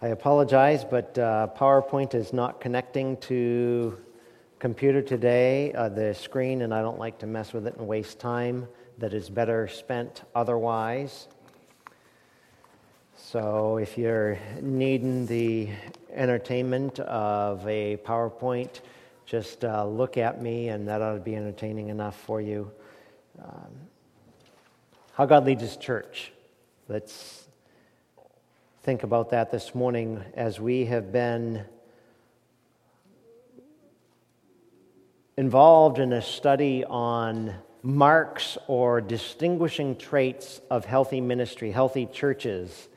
I apologize, but uh, PowerPoint is not connecting to computer today, uh, the screen, and I don't like to mess with it and waste time that is better spent otherwise. So if you're needing the entertainment of a PowerPoint, just uh, look at me, and that ought to be entertaining enough for you. Um, how God leads His church. Let's think about that this morning as we have been involved in a study on marks or distinguishing traits of healthy ministry, healthy churches.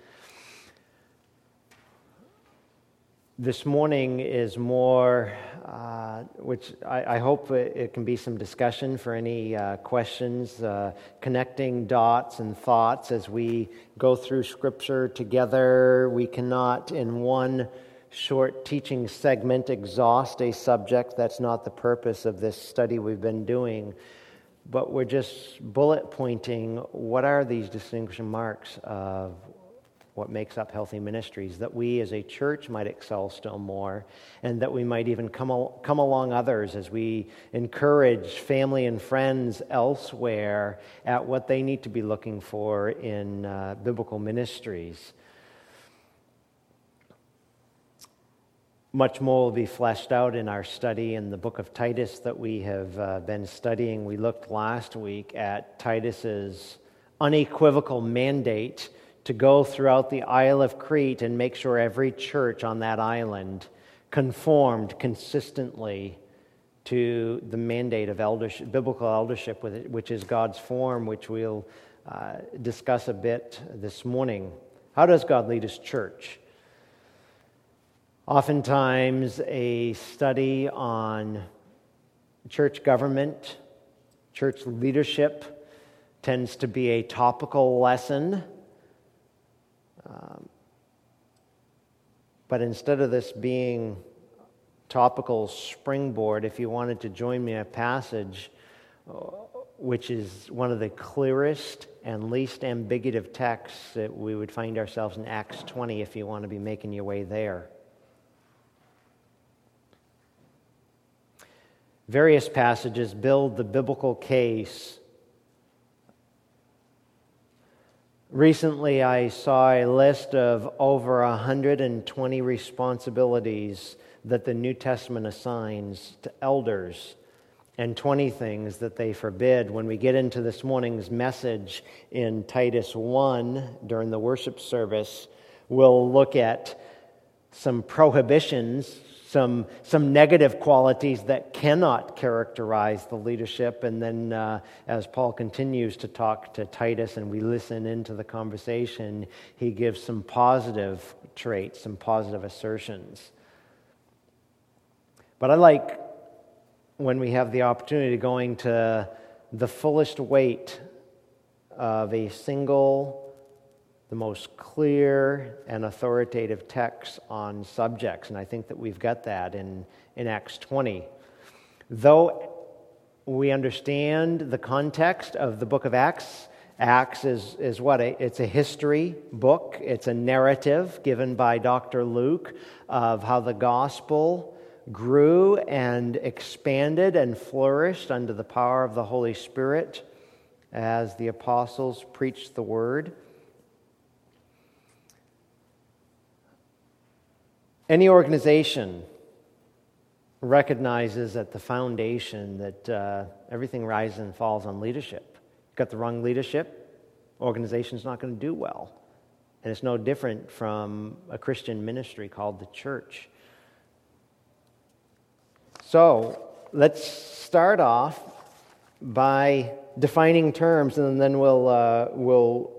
This morning is more uh, which I, I, hope it, can be some discussion for any uh, questions, uh, connecting dots and thoughts as we go through Scripture together. We cannot, in one short teaching segment, exhaust a subject. That's not the purpose of this study we've been doing. But we're just bullet pointing what are these distinguishing marks of what makes up healthy ministries, that we as a church might excel still more, and that we might even come, al- come along others as we encourage family and friends elsewhere at what they need to be looking for in uh, biblical ministries. Much more will be fleshed out in our study in the book of Titus that we have uh, been studying. We looked last week at Titus's unequivocal mandate to go throughout the Isle of Crete and make sure every church on that island conformed consistently to the mandate of eldership, biblical eldership, which is God's form, which we'll uh, discuss a bit this morning. How does God lead His church? Oftentimes, a study on church government, church leadership, tends to be a topical lesson um, but instead of this being topical springboard, if you wanted to join me a passage uh, which is one of the clearest and least ambiguous texts that we would find ourselves in Acts 20 if you want to be making your way there. Various passages build the biblical case Recently, I saw a list of over 120 responsibilities that the New Testament assigns to elders and 20 things that they forbid. When we get into this morning's message in Titus 1 during the worship service, we'll look at some prohibitions some, some negative qualities that cannot characterize the leadership. And then, uh, as Paul continues to talk to Titus and we listen into the conversation, he gives some positive traits, some positive assertions. But I like when we have the opportunity going to the fullest weight of a single the most clear and authoritative texts on subjects. And I think that we've got that in, in Acts 20. Though we understand the context of the book of Acts, Acts is, is what? It's a history book, it's a narrative given by Dr. Luke of how the gospel grew and expanded and flourished under the power of the Holy Spirit as the apostles preached the word. Any organization recognizes at the foundation that uh, everything rises and falls on leadership. You've got the wrong leadership, organization's not going to do well. And it's no different from a Christian ministry called the church. So let's start off by defining terms, and then we'll, uh, we'll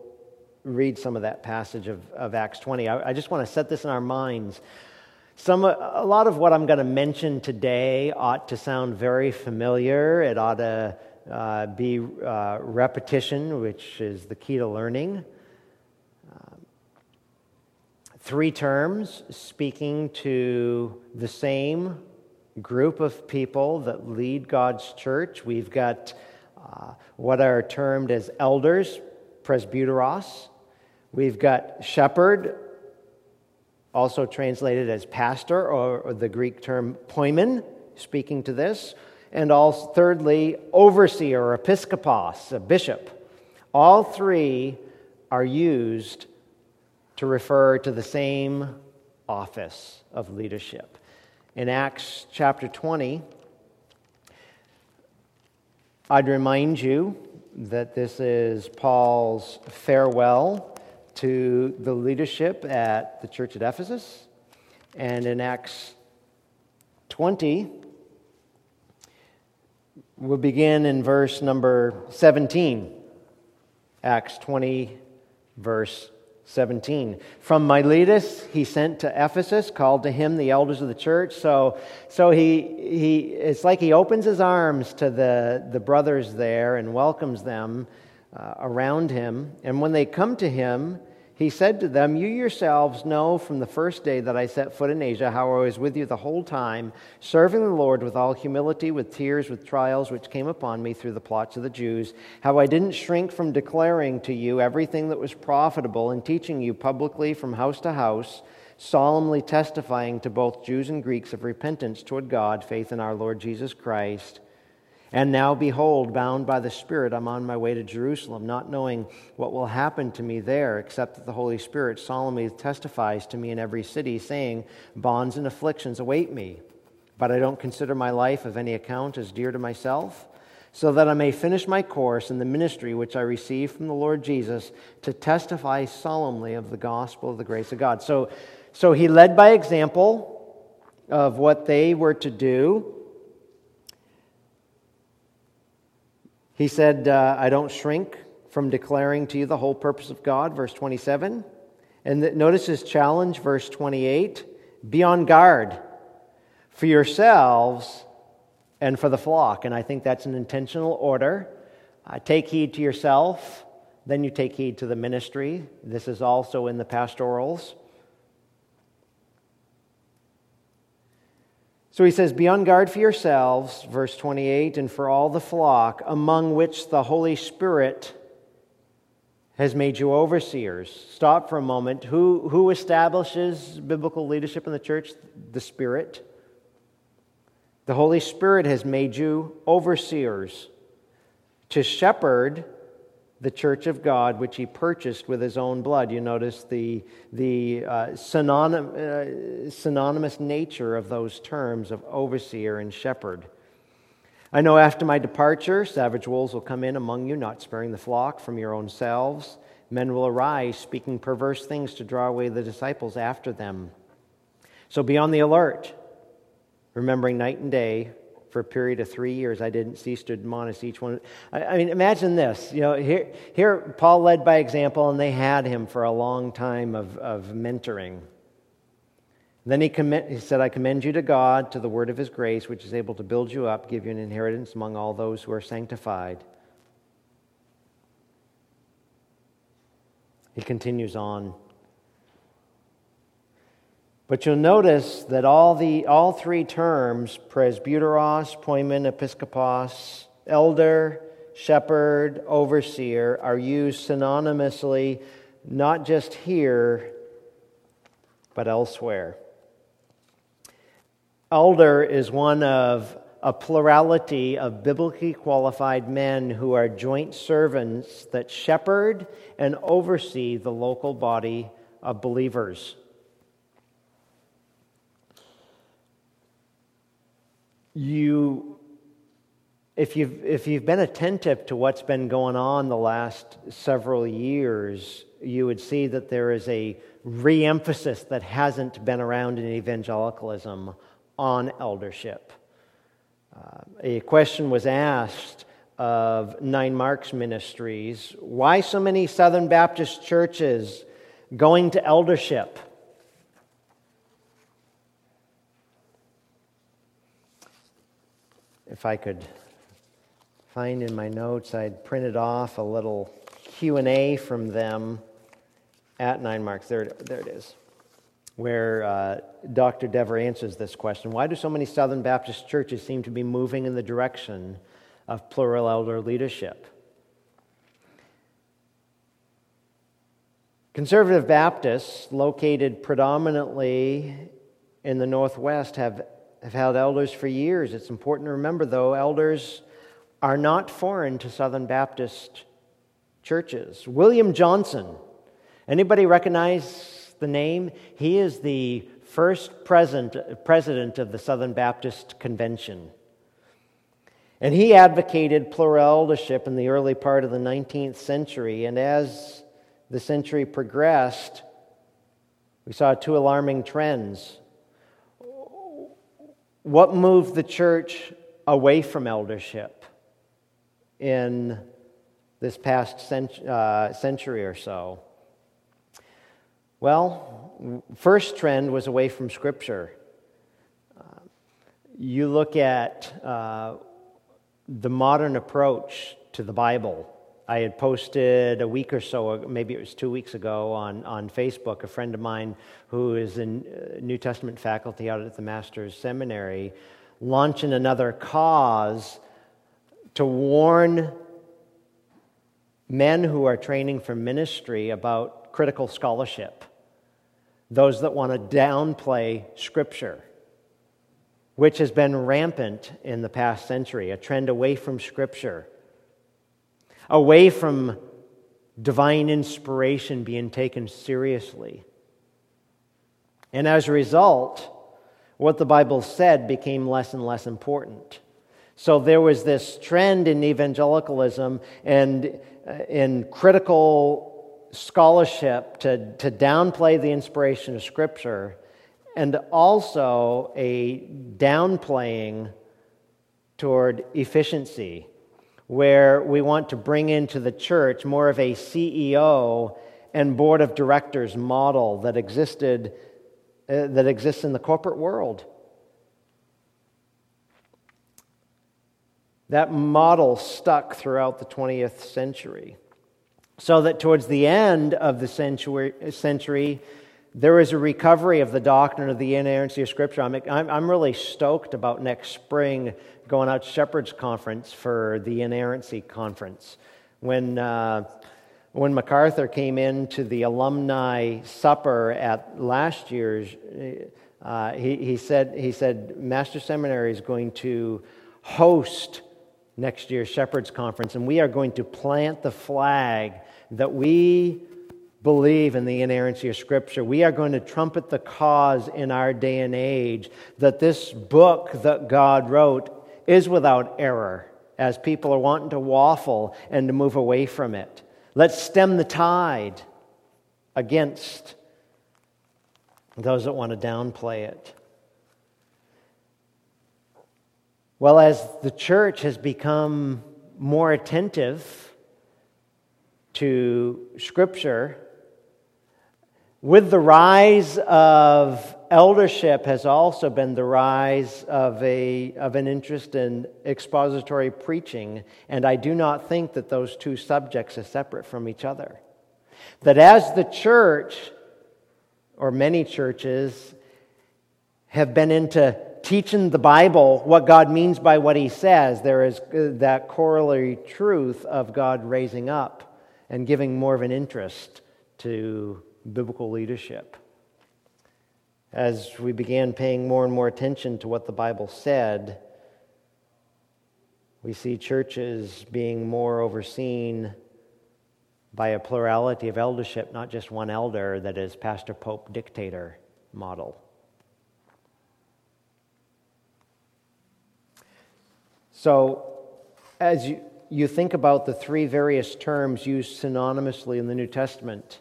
read some of that passage of, of Acts 20. I, I just want to set this in our minds. Some, a lot of what I'm going to mention today ought to sound very familiar. It ought to uh, be uh, repetition, which is the key to learning. Um, three terms speaking to the same group of people that lead God's church. We've got uh, what are termed as elders, presbyteros. We've got shepherd, also translated as pastor, or, or the Greek term poimen, speaking to this. And also, thirdly, overseer or episkopos, a bishop. All three are used to refer to the same office of leadership. In Acts chapter 20, I'd remind you that this is Paul's farewell to the leadership at the church at Ephesus. And in Acts 20, we'll begin in verse number 17. Acts 20, verse 17. From Miletus, he sent to Ephesus, called to him the elders of the church. So, so he, he, it's like he opens his arms to the, the brothers there and welcomes them uh, around him. And when they come to him, he said to them, You yourselves know from the first day that I set foot in Asia how I was with you the whole time, serving the Lord with all humility, with tears, with trials which came upon me through the plots of the Jews, how I didn't shrink from declaring to you everything that was profitable and teaching you publicly from house to house, solemnly testifying to both Jews and Greeks of repentance toward God, faith in our Lord Jesus Christ and now, behold, bound by the Spirit, I'm on my way to Jerusalem, not knowing what will happen to me there, except that the Holy Spirit solemnly testifies to me in every city, saying, Bonds and afflictions await me. But I don't consider my life of any account as dear to myself, so that I may finish my course in the ministry which I received from the Lord Jesus to testify solemnly of the gospel of the grace of God. So, so he led by example of what they were to do He said, uh, I don't shrink from declaring to you the whole purpose of God, verse 27. And the, notice his challenge, verse 28 Be on guard for yourselves and for the flock. And I think that's an intentional order. Uh, take heed to yourself, then you take heed to the ministry. This is also in the pastorals. So he says, Be on guard for yourselves, verse 28, and for all the flock, among which the Holy Spirit has made you overseers. Stop for a moment. Who, who establishes biblical leadership in the church? The Spirit. The Holy Spirit has made you overseers to shepherd the church of God, which he purchased with his own blood. You notice the, the uh, synonym, uh, synonymous nature of those terms of overseer and shepherd. I know after my departure, savage wolves will come in among you, not sparing the flock from your own selves. Men will arise, speaking perverse things to draw away the disciples after them. So be on the alert, remembering night and day for a period of three years, I didn't cease to admonish each one. I, I mean, imagine this. You know, here, here Paul led by example, and they had him for a long time of, of mentoring. Then he, commit, he said, I commend you to God, to the word of his grace, which is able to build you up, give you an inheritance among all those who are sanctified. He continues on. But you'll notice that all, the, all three terms, presbyteros, poimen, episkopos, elder, shepherd, overseer, are used synonymously not just here, but elsewhere. Elder is one of a plurality of biblically qualified men who are joint servants that shepherd and oversee the local body of believers. You if you've, if you've been attentive to what's been going on the last several years, you would see that there is a reemphasis that hasn't been around in evangelicalism on eldership. Uh, a question was asked of Nine Marks Ministries why so many Southern Baptist churches going to eldership? If I could find in my notes, I'd printed off a little Q&A from them at Nine Marks. There, there it is, where uh, Dr. Dever answers this question. Why do so many Southern Baptist churches seem to be moving in the direction of plural elder leadership? Conservative Baptists, located predominantly in the Northwest, have, have held elders for years. It's important to remember, though, elders are not foreign to Southern Baptist churches. William Johnson, anybody recognize the name? He is the first president, president of the Southern Baptist Convention. And he advocated plural eldership in the early part of the 19th century. And as the century progressed, we saw two alarming trends. What moved the church away from eldership in this past uh, century or so? Well, first trend was away from Scripture. Uh, you look at uh, the modern approach to the Bible. I had posted a week or so, maybe it was two weeks ago, on, on Facebook. A friend of mine who is in uh, New Testament faculty out at the Master's Seminary launching another cause to warn men who are training for ministry about critical scholarship, those that want to downplay Scripture which has been rampant in the past century, a trend away from Scripture, away from divine inspiration being taken seriously. And as a result, what the Bible said became less and less important. So there was this trend in evangelicalism and uh, in critical scholarship to, to downplay the inspiration of Scripture and also a downplaying toward efficiency, where we want to bring into the church more of a CEO and board of directors model that existed uh, that exists in the corporate world. That model stuck throughout the 20th century. So that towards the end of the century, century there is a recovery of the doctrine of the inerrancy of Scripture. I'm, I'm, I'm really stoked about next spring going out to Shepherd's Conference for the inerrancy conference. When, uh, when MacArthur came in to the alumni supper at last year's, uh, he, he, said, he said, Master Seminary is going to host next year's Shepherd's Conference, and we are going to plant the flag that we believe in the inerrancy of Scripture. We are going to trumpet the cause in our day and age that this book that God wrote is without error, as people are wanting to waffle and to move away from it. Let's stem the tide against those that want to downplay it. Well, as the church has become more attentive to Scripture, with the rise of eldership has also been the rise of, a, of an interest in expository preaching, and I do not think that those two subjects are separate from each other. That as the church, or many churches, have been into teaching the Bible what God means by what He says, there is uh, that corollary truth of God raising up and giving more of an interest to biblical leadership. As we began paying more and more attention to what the Bible said, we see churches being more overseen by a plurality of eldership, not just one elder that is pastor, pope, dictator model. So, as you, you think about the three various terms used synonymously in the New Testament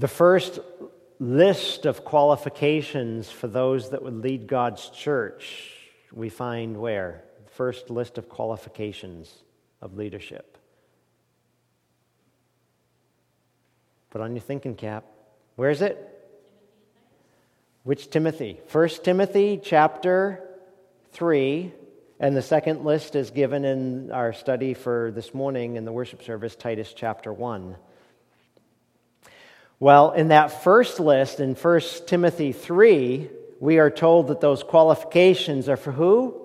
the first list of qualifications for those that would lead God's church, we find where? The first list of qualifications of leadership. Put on your thinking cap. Where is it? Which Timothy? First Timothy chapter 3. And the second list is given in our study for this morning in the worship service, Titus chapter 1. Well, in that first list, in 1 Timothy 3, we are told that those qualifications are for who?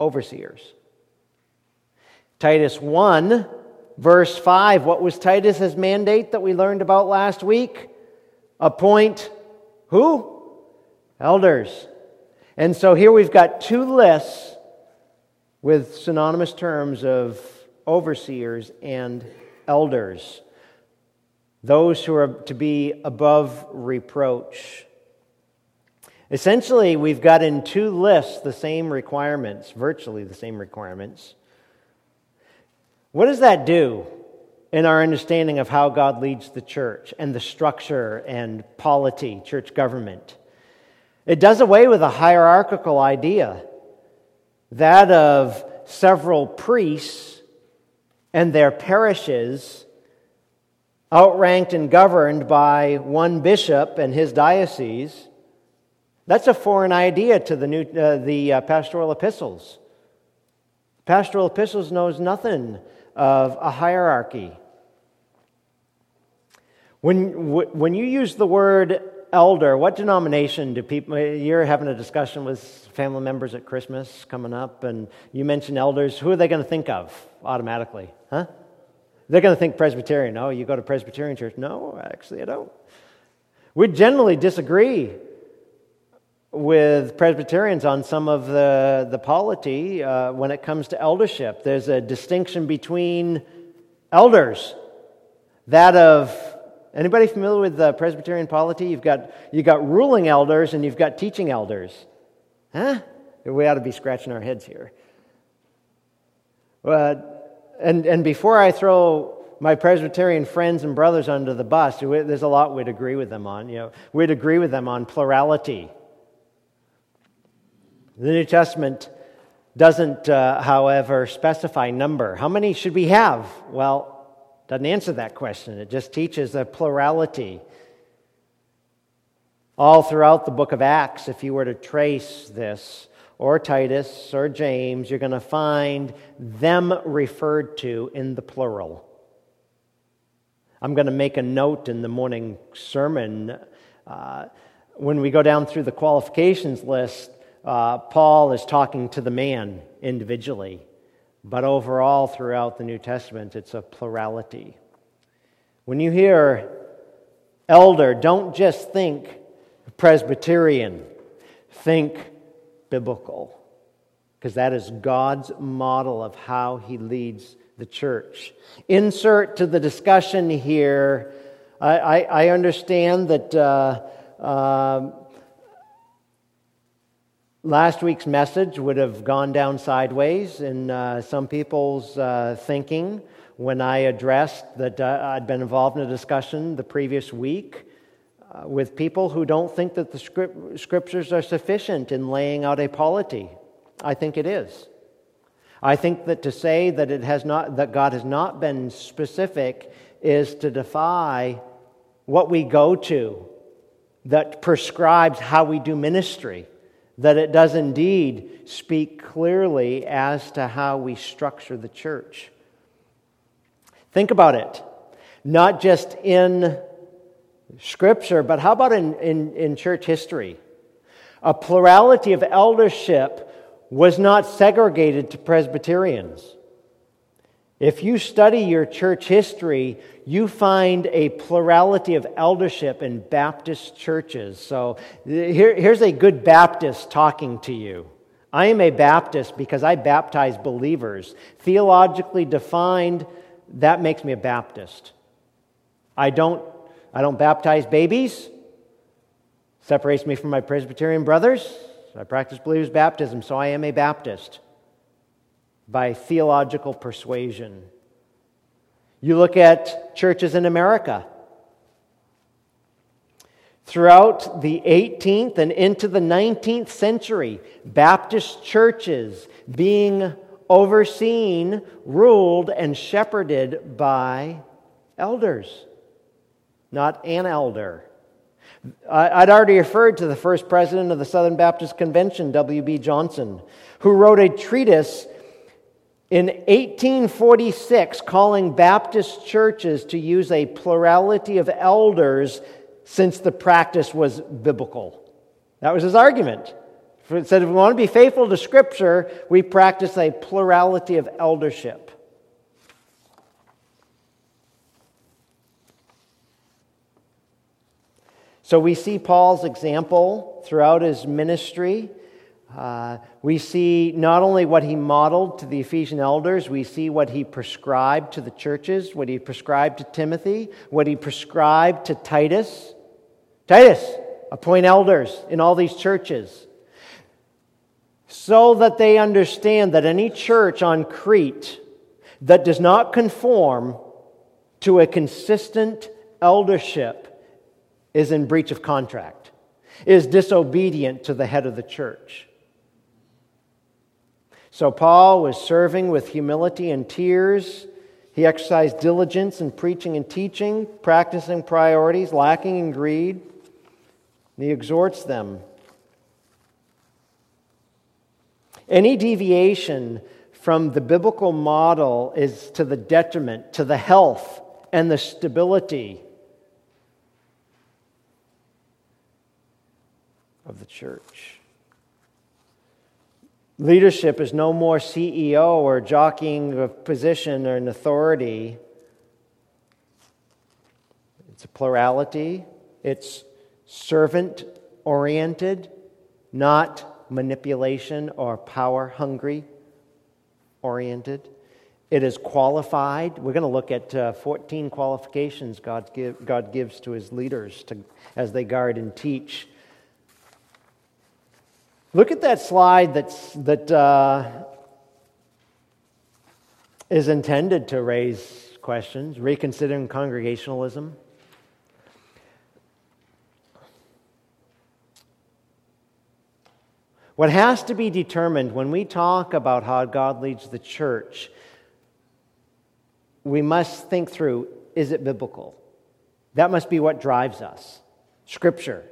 Overseers. Titus 1, verse 5. What was Titus's mandate that we learned about last week? Appoint who? Elders. And so here we've got two lists with synonymous terms of overseers and elders, those who are to be above reproach. Essentially, we've got in two lists the same requirements, virtually the same requirements. What does that do in our understanding of how God leads the church and the structure and polity, church government? It does away with a hierarchical idea, that of several priests and their parishes outranked and governed by one bishop and his diocese. That's a foreign idea to the, new, uh, the uh, pastoral epistles. Pastoral epistles knows nothing of a hierarchy. When, when you use the word elder, what denomination do people, you're having a discussion with family members at Christmas coming up, and you mention elders, who are they going to think of automatically? Huh? They're going to think Presbyterian. Oh, you go to Presbyterian church. No, actually, I don't. We generally disagree with Presbyterians on some of the, the polity uh, when it comes to eldership. There's a distinction between elders, that of anybody familiar with the Presbyterian polity? You've got, you've got ruling elders and you've got teaching elders. Huh? We ought to be scratching our heads here. But, and, and before I throw my Presbyterian friends and brothers under the bus, there's a lot we'd agree with them on. You know, we'd agree with them on plurality the New Testament doesn't, uh, however, specify number. How many should we have? Well, doesn't answer that question. It just teaches a plurality. All throughout the book of Acts, if you were to trace this, or Titus or James, you're going to find them referred to in the plural. I'm going to make a note in the morning sermon. Uh, when we go down through the qualifications list, uh, Paul is talking to the man individually, but overall throughout the New Testament, it's a plurality. When you hear elder, don't just think Presbyterian, think biblical, because that is God's model of how he leads the church. Insert to the discussion here, I, I, I understand that. Uh, uh, Last week's message would have gone down sideways in uh, some people's uh, thinking when I addressed that uh, I'd been involved in a discussion the previous week uh, with people who don't think that the script- scriptures are sufficient in laying out a polity. I think it is. I think that to say that it has not that God has not been specific is to defy what we go to that prescribes how we do ministry that it does indeed speak clearly as to how we structure the church. Think about it, not just in Scripture, but how about in, in, in church history? A plurality of eldership was not segregated to Presbyterians. If you study your church history, you find a plurality of eldership in Baptist churches. So here, here's a good Baptist talking to you. I am a Baptist because I baptize believers. Theologically defined, that makes me a Baptist. I don't, I don't baptize babies. Separates me from my Presbyterian brothers. I practice believers' baptism, so I am a Baptist by theological persuasion. You look at churches in America. Throughout the 18th and into the 19th century, Baptist churches being overseen, ruled, and shepherded by elders, not an elder. I'd already referred to the first president of the Southern Baptist Convention, W.B. Johnson, who wrote a treatise in 1846, calling Baptist churches to use a plurality of elders since the practice was biblical. That was his argument. He said if we want to be faithful to Scripture, we practice a plurality of eldership. So we see Paul's example throughout his ministry. Uh, we see not only what he modeled to the Ephesian elders, we see what he prescribed to the churches, what he prescribed to Timothy, what he prescribed to Titus. Titus, appoint elders in all these churches so that they understand that any church on Crete that does not conform to a consistent eldership is in breach of contract, is disobedient to the head of the church. So Paul was serving with humility and tears. He exercised diligence in preaching and teaching, practicing priorities, lacking in greed. And he exhorts them. Any deviation from the biblical model is to the detriment to the health and the stability of the church. Leadership is no more CEO or jockeying of position or an authority. It's a plurality, it's servant oriented, not manipulation or power hungry oriented. It is qualified. We're going to look at uh, 14 qualifications God, give, God gives to his leaders to, as they guard and teach Look at that slide that's, that uh, is intended to raise questions, reconsidering congregationalism. What has to be determined when we talk about how God leads the church, we must think through is it biblical? That must be what drives us. Scripture.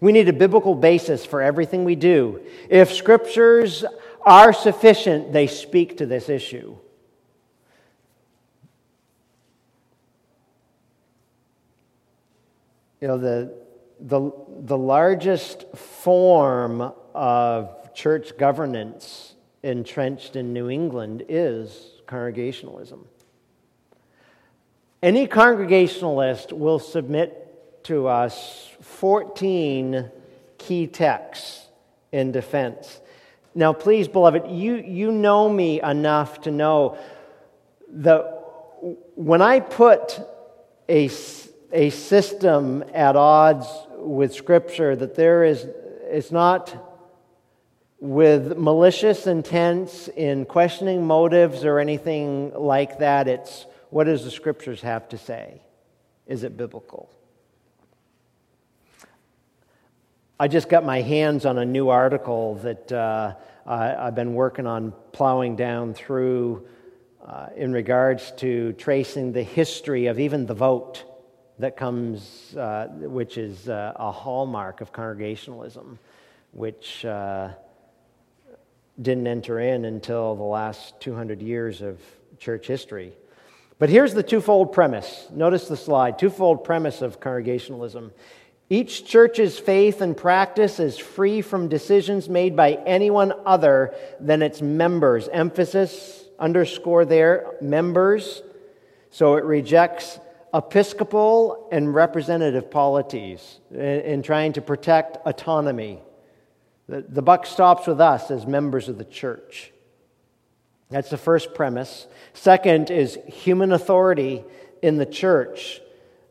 We need a biblical basis for everything we do. If scriptures are sufficient, they speak to this issue. You know, the, the, the largest form of church governance entrenched in New England is congregationalism. Any congregationalist will submit to us 14 key texts in defense. Now, please, beloved, you, you know me enough to know that when I put a, a system at odds with Scripture, that there is, it's not with malicious intents in questioning motives or anything like that. It's what does the Scriptures have to say? Is it biblical? I just got my hands on a new article that uh, I, have been working on plowing down through uh, in regards to tracing the history of even the vote that comes, uh, which is uh, a hallmark of congregationalism, which uh, didn't enter in until the last 200 years of church history. But here's the twofold premise. Notice the slide twofold premise of congregationalism. Each church's faith and practice is free from decisions made by anyone other than its members. Emphasis, underscore there, members. So it rejects episcopal and representative polities in, trying to protect autonomy. The, the buck stops with us as members of the church. That's the first premise. Second is human authority in the church.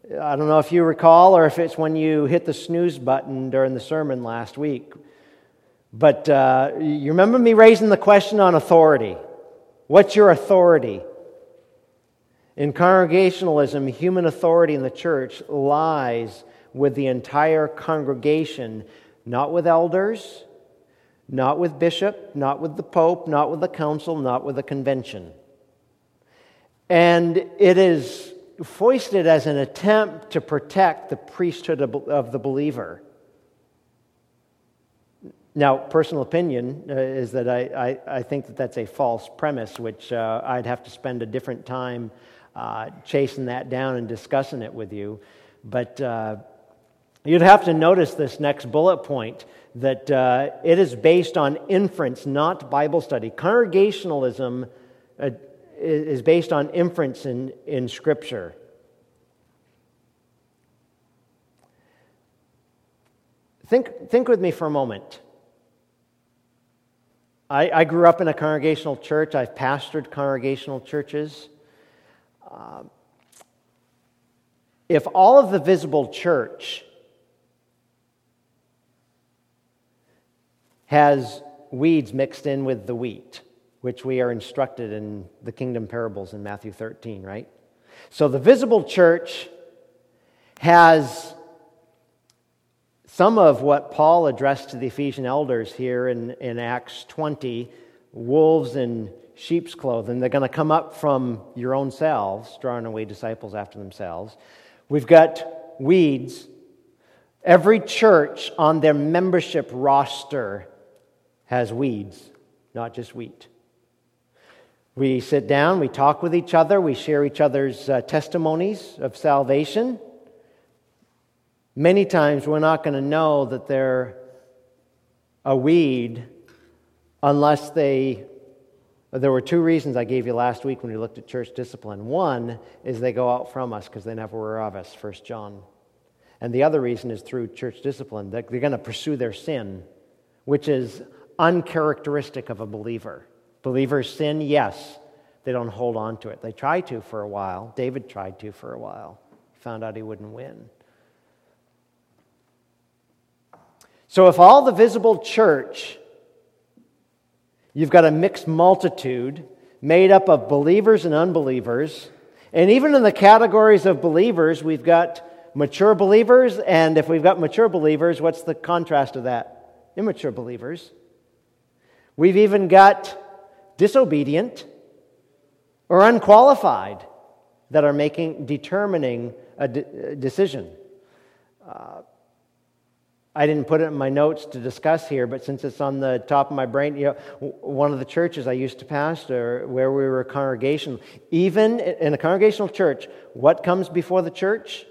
I don't know if you recall or if it's when you hit the snooze button during the sermon last week. But uh, you remember me raising the question on authority. What's your authority? In congregationalism, human authority in the church lies with the entire congregation, not with elders, not with bishop, not with the pope, not with the council, not with the convention. And it is foisted as an attempt to protect the priesthood of the believer. Now, personal opinion uh, is that I, I, I, think that that's a false premise, which uh, I'd have to spend a different time uh, chasing that down and discussing it with you. But uh, you'd have to notice this next bullet point that uh, it is based on inference, not Bible study. Congregationalism uh, is based on inference in, in Scripture. Think, think with me for a moment. I, I grew up in a congregational church, I've pastored congregational churches. Uh, if all of the visible church has weeds mixed in with the wheat, which we are instructed in the kingdom parables in Matthew 13, right? So the visible church has some of what Paul addressed to the Ephesian elders here in, in Acts 20 wolves in sheep's clothing. They're going to come up from your own selves, drawing away disciples after themselves. We've got weeds. Every church on their membership roster has weeds, not just wheat. We sit down, we talk with each other, we share each other's uh, testimonies of salvation. Many times we're not going to know that they're a weed unless they. There were two reasons I gave you last week when we looked at church discipline. One is they go out from us because they never were of us, 1 John. And the other reason is through church discipline. That they're going to pursue their sin, which is uncharacteristic of a believer. Believers sin, yes. They don't hold on to it. They try to for a while. David tried to for a while. Found out he wouldn't win. So, if all the visible church, you've got a mixed multitude made up of believers and unbelievers, and even in the categories of believers, we've got mature believers, and if we've got mature believers, what's the contrast of that? Immature believers. We've even got disobedient or unqualified that are making determining a, de- decision. Uh, I didn't put it in my notes to discuss here, but since it's on the top of my brain, you know, one of the churches I used to pastor where we were a congregation, even in a congregational church, what comes before the church?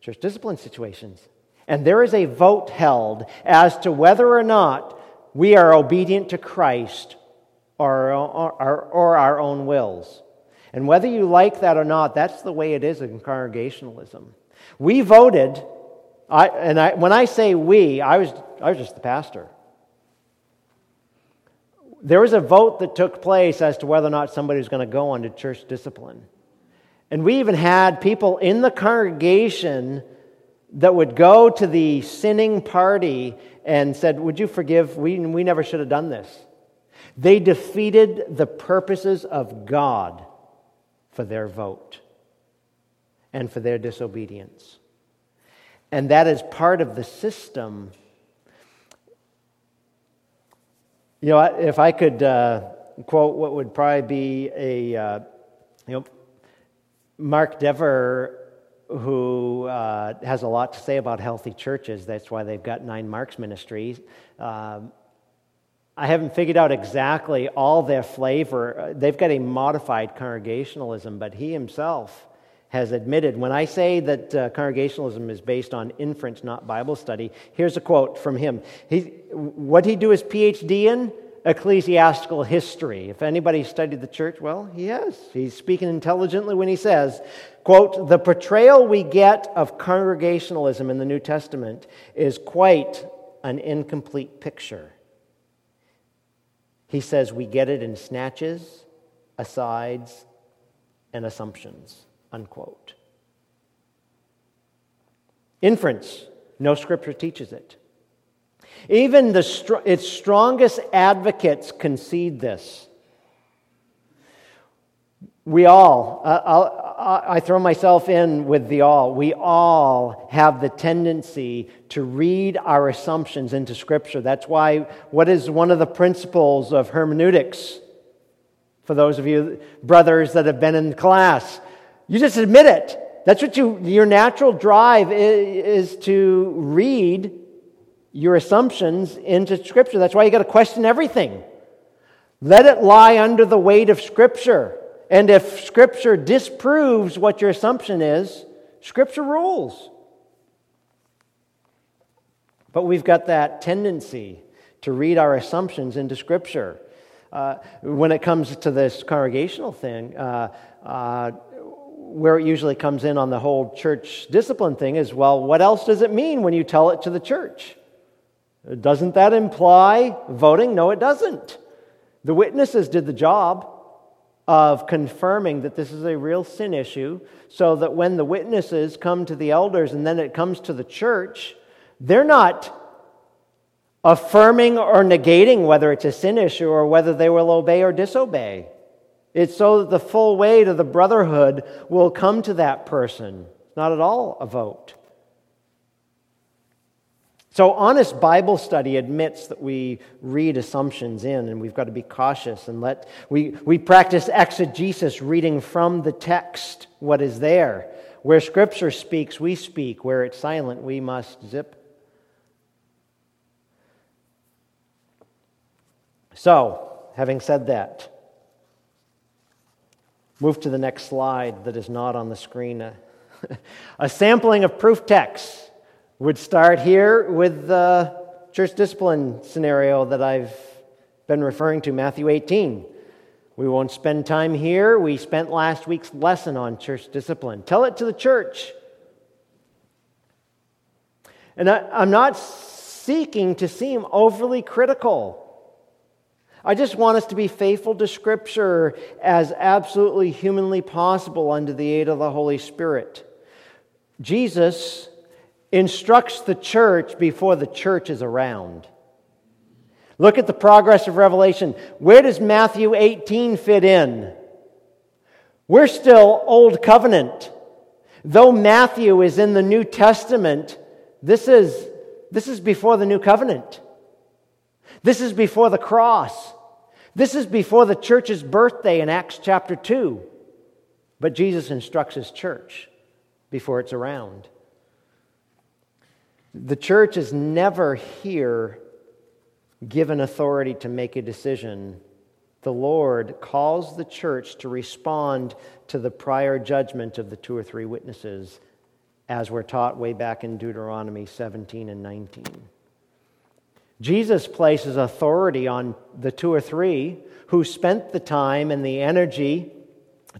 Church discipline situations. And there is a vote held as to whether or not we are obedient to Christ or, our own wills. And whether you like that or not, that's the way it is in congregationalism. We voted, I, and I, when I say we, I was, I was just the pastor. There was a vote that took place as to whether or not somebody was going to go under church discipline. And we even had people in the congregation that would go to the sinning party and said, Would you forgive? We, we never should have done this. They defeated the purposes of God for their vote and for their disobedience. And that is part of the system. You know, if I could uh, quote what would probably be a, uh, you know, Mark Dever who uh, has a lot to say about healthy churches. That's why they've got Nine Marks Ministries. Um, I haven't figured out exactly all their flavor. They've got a modified congregationalism, but he himself has admitted when I say that uh, congregationalism is based on inference, not Bible study, here's a quote from him. He, what he do his PhD in? ecclesiastical history. If anybody studied the church, well, he has. He's speaking intelligently when he says, quote, the portrayal we get of congregationalism in the New Testament is quite an incomplete picture. He says we get it in snatches, asides, and assumptions, unquote. Inference, no scripture teaches it. Even the, its strongest advocates concede this. We all, uh, I throw myself in with the all, we all have the tendency to read our assumptions into Scripture. That's why, what is one of the principles of hermeneutics? For those of you brothers that have been in class, you just admit it. That's what you, your natural drive is, is to read your assumptions into Scripture. That's why you got to question everything. Let it lie under the weight of Scripture. And if Scripture disproves what your assumption is, Scripture rules. But we've got that tendency to read our assumptions into Scripture. Uh, when it comes to this congregational thing, uh, uh, where it usually comes in on the whole church discipline thing is well, what else does it mean when you tell it to the church? Doesn't that imply voting? No, it doesn't. The witnesses did the job of confirming that this is a real sin issue so that when the witnesses come to the elders and then it comes to the church, they're not affirming or negating whether it's a sin issue or whether they will obey or disobey. It's so that the full weight of the brotherhood will come to that person. Not at all a vote. So, honest Bible study admits that we read assumptions in, and we've got to be cautious and let we, we practice exegesis, reading from the text what is there. Where Scripture speaks, we speak. Where it's silent, we must zip. So, having said that, move to the next slide that is not on the screen. a sampling of proof texts would start here with the church discipline scenario that I've been referring to, Matthew 18. We won't spend time here. We spent last week's lesson on church discipline. Tell it to the church. And I, am not seeking to seem overly critical. I just want us to be faithful to Scripture as absolutely humanly possible under the aid of the Holy Spirit. Jesus instructs the church before the church is around. Look at the progress of Revelation. Where does Matthew 18 fit in? We're still Old Covenant. Though Matthew is in the New Testament, this is, this is before the New Covenant. This is before the cross. This is before the church's birthday in Acts chapter 2. But Jesus instructs his church before it's around. The church is never here given authority to make a decision. The Lord calls the church to respond to the prior judgment of the two or three witnesses, as we're taught way back in Deuteronomy 17 and 19. Jesus places authority on the two or three who spent the time and the energy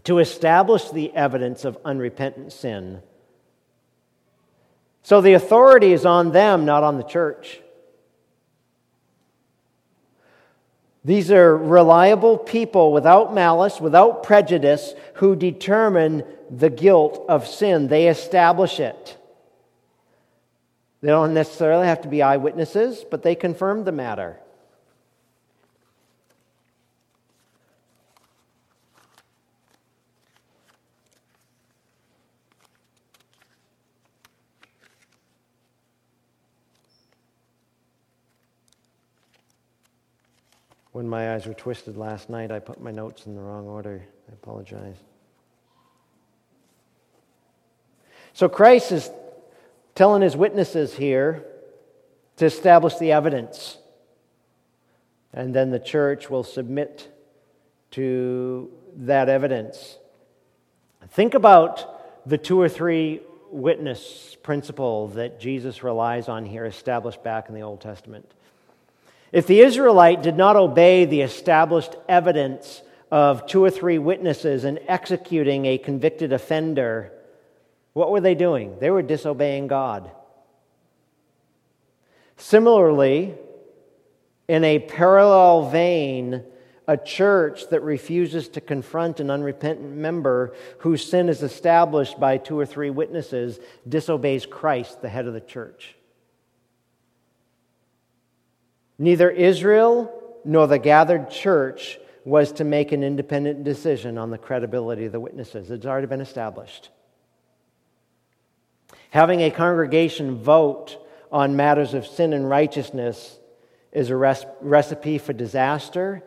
to establish the evidence of unrepentant sin so the authority is on them, not on the church. These are reliable people without malice, without prejudice, who determine the guilt of sin. They establish it. They don't necessarily have to be eyewitnesses, but they confirm the matter. When my eyes were twisted last night, I put my notes in the wrong order. I apologize. So Christ is telling his witnesses here to establish the evidence. And then the church will submit to that evidence. Think about the two or three witness principle that Jesus relies on here, established back in the Old Testament. If the Israelite did not obey the established evidence of two or three witnesses in executing a convicted offender, what were they doing? They were disobeying God. Similarly, in a parallel vein, a church that refuses to confront an unrepentant member whose sin is established by two or three witnesses disobeys Christ, the head of the church. Neither Israel nor the gathered church was to make an independent decision on the credibility of the witnesses. It's already been established. Having a congregation vote on matters of sin and righteousness is a recipe for disaster,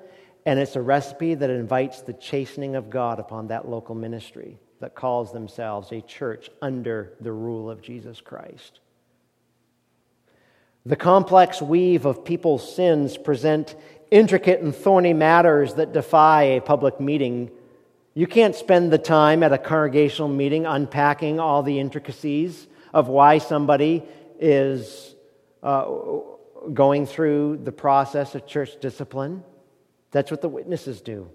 and it's a recipe that invites the chastening of God upon that local ministry that calls themselves a church under the rule of Jesus Christ. The complex weave of people's sins present intricate and thorny matters that defy a public meeting. You can't spend the time at a congregational meeting unpacking all the intricacies of why somebody is uh, going through the process of church discipline. That's what the witnesses do.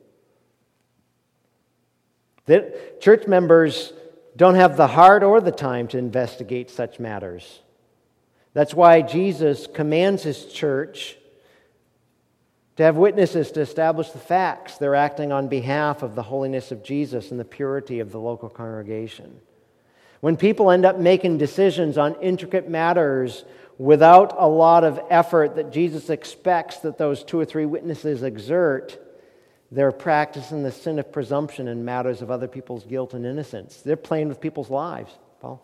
The church members don't have the heart or the time to investigate such matters. That's why Jesus commands his church to have witnesses to establish the facts. They're acting on behalf of the holiness of Jesus and the purity of the local congregation. When people end up making decisions on intricate matters without a lot of effort that Jesus expects that those two or three witnesses exert, they're practicing the sin of presumption in matters of other people's guilt and innocence. They're playing with people's lives. Paul?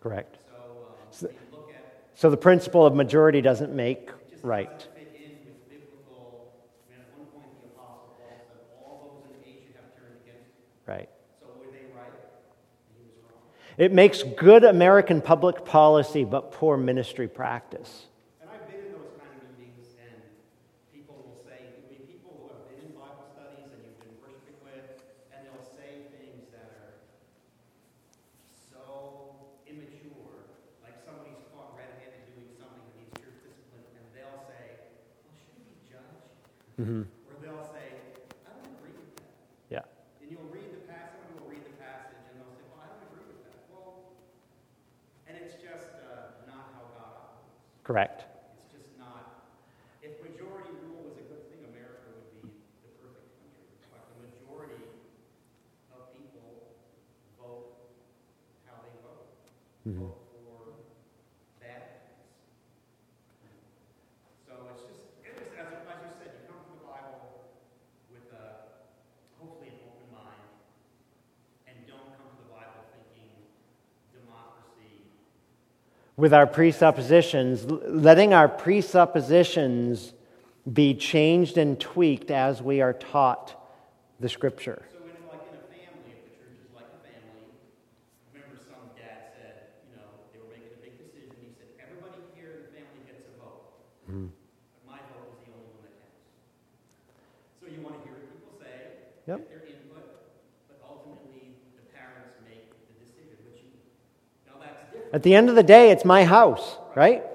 Correct. So, um, so, at, so, the principle of majority doesn't make right. Right. So were they right? It makes good American public policy, but poor ministry practice. Mm-hmm. Or they'll say, I don't agree with that. Yeah. And you'll read the passage, somebody will read the passage, and they'll say, well, I don't agree with that. Well, and it's just uh, not how God operates. Correct. It's just not. If majority rule was a good thing, America would be the perfect country. But the majority of people vote how they vote. Mm-hmm. vote with our presuppositions, letting our presuppositions be changed and tweaked as we are taught the Scripture. So, in, like in a family, if the church is like a family, remember some dad said, you know, they were making a big decision. He said, everybody here in the family gets a vote. Mm-hmm. But my vote is the only one that counts. So, you want to hear what people say, yep. their input, but ultimately the parents make the decision, which you, now that's different. At the end of the day, it's my house, right?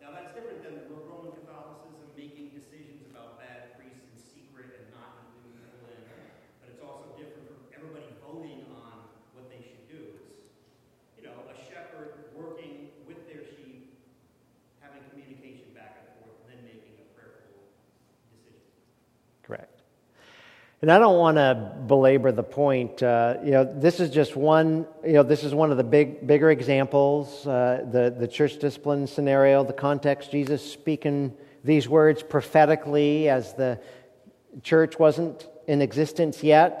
Now that's different than Roman Catholicism making decisions about bad priests in secret and not in. But it's also different from everybody voting on what they should do. It's, you know, a shepherd working with their sheep, having communication back and forth, and then making a prayerful decision. Correct. And I don't want to belabor the point. Uh, you know, this is just one. You know, this is one of the big, bigger examples. Uh, the the church discipline scenario, the context. Jesus speaking these words prophetically as the church wasn't in existence yet,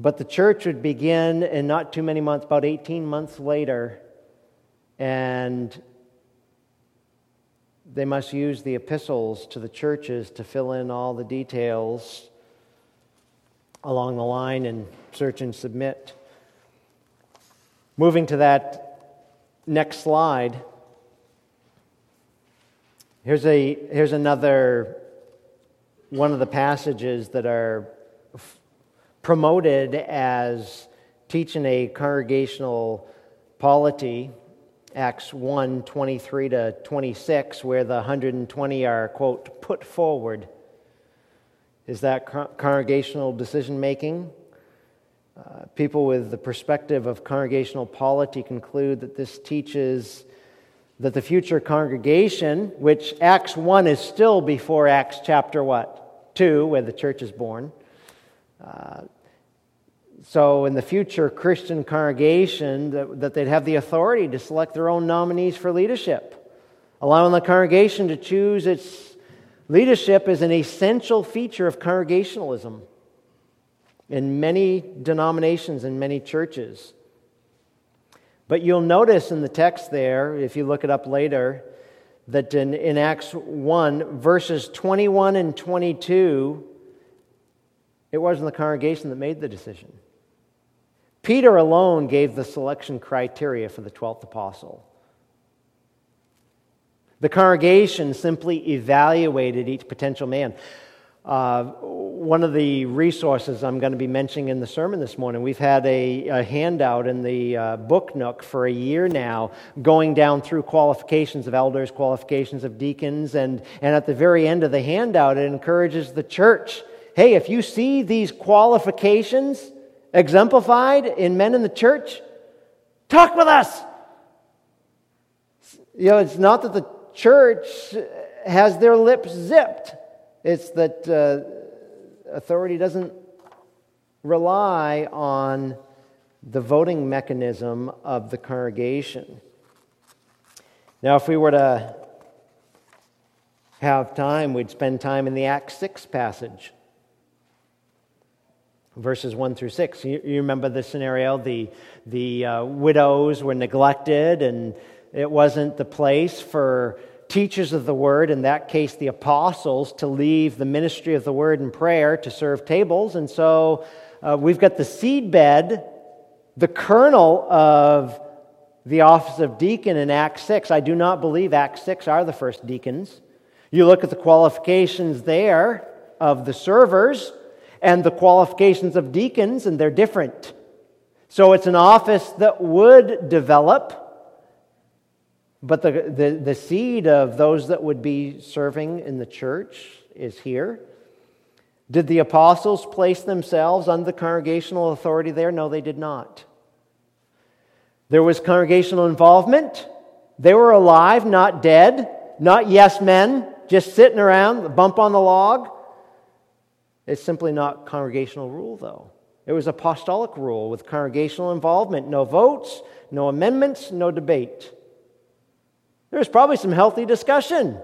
but the church would begin in not too many months, about eighteen months later, and they must use the epistles to the churches to fill in all the details along the line and search and submit. Moving to that next slide. Here's, a, here's another one of the passages that are f- promoted as teaching a congregational polity. Acts 1 23 to 26, where the 120 are, quote, put forward is that congregational decision making? Uh, people with the perspective of congregational polity conclude that this teaches that the future congregation, which Acts 1 is still before Acts chapter what? 2, where the church is born. Uh, so, in the future Christian congregation, that, that they'd have the authority to select their own nominees for leadership, allowing the congregation to choose its Leadership is an essential feature of congregationalism in many denominations and many churches. But you'll notice in the text there, if you look it up later, that in, in Acts 1, verses 21 and 22, it wasn't the congregation that made the decision. Peter alone gave the selection criteria for the 12th apostle. The congregation simply evaluated each potential man. uh, one of the resources I'm going to be mentioning in the sermon this morning, we've had a, a handout in the uh, book nook for a year now, going down through qualifications of elders, qualifications of deacons, and, and at the very end of the handout, it encourages the church hey, if you see these qualifications exemplified in men in the church, talk with us. You know, it's not that the church has their lips zipped. It's that uh, authority doesn't rely on the voting mechanism of the congregation. Now, if we were to have time, we'd spend time in the Acts 6 passage, verses 1 through 6. You, you remember the scenario? The, the uh, widows were neglected, and it wasn't the place for teachers of the word, in that case the apostles, to leave the ministry of the word and prayer to serve tables. And so uh, we've got the seedbed, the kernel of the office of deacon in Acts 6. I do not believe Acts 6 are the first deacons. You look at the qualifications there of the servers and the qualifications of deacons, and they're different. So it's an office that would develop but the, the, the seed of those that would be serving in the church is here. Did the apostles place themselves under the congregational authority there? No, they did not. There was congregational involvement. They were alive, not dead, not yes men, just sitting around, bump on the log. It's simply not congregational rule, though. It was apostolic rule with congregational involvement no votes, no amendments, no debate. There's probably some healthy discussion.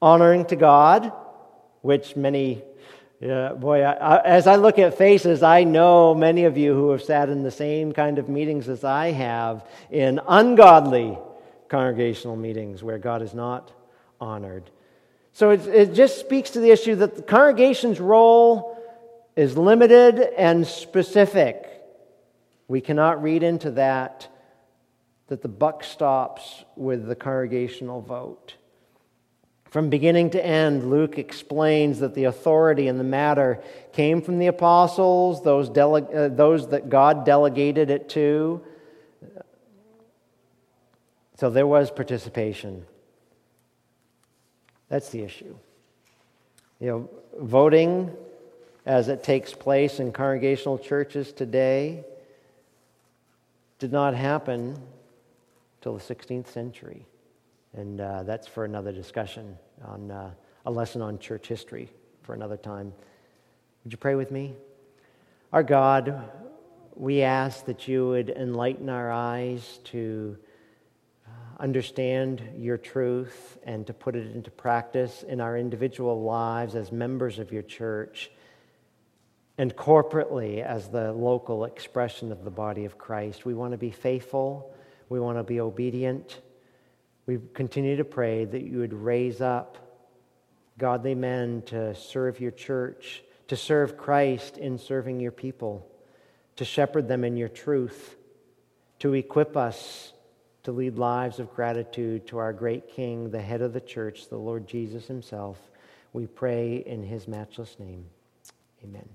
Honoring to God, which many, uh, boy, I, I, as I look at faces, I know many of you who have sat in the same kind of meetings as I have in ungodly congregational meetings where God is not honored. So it, it just speaks to the issue that the congregation's role is limited and specific. We cannot read into that that the buck stops with the congregational vote. From beginning to end, Luke explains that the authority in the matter came from the apostles, those, dele- uh, those that God delegated it to. So there was participation. That's the issue. You know, voting as it takes place in congregational churches today did not happen till the 16th century. And uh, that's for another discussion on uh, a lesson on church history for another time. Would you pray with me? Our God, we ask that you would enlighten our eyes to uh, understand your truth and to put it into practice in our individual lives as members of your church and corporately as the local expression of the body of Christ. We want to be faithful we want to be obedient. We continue to pray that you would raise up godly men to serve your church, to serve Christ in serving your people, to shepherd them in your truth, to equip us to lead lives of gratitude to our great King, the head of the church, the Lord Jesus himself. We pray in his matchless name. Amen.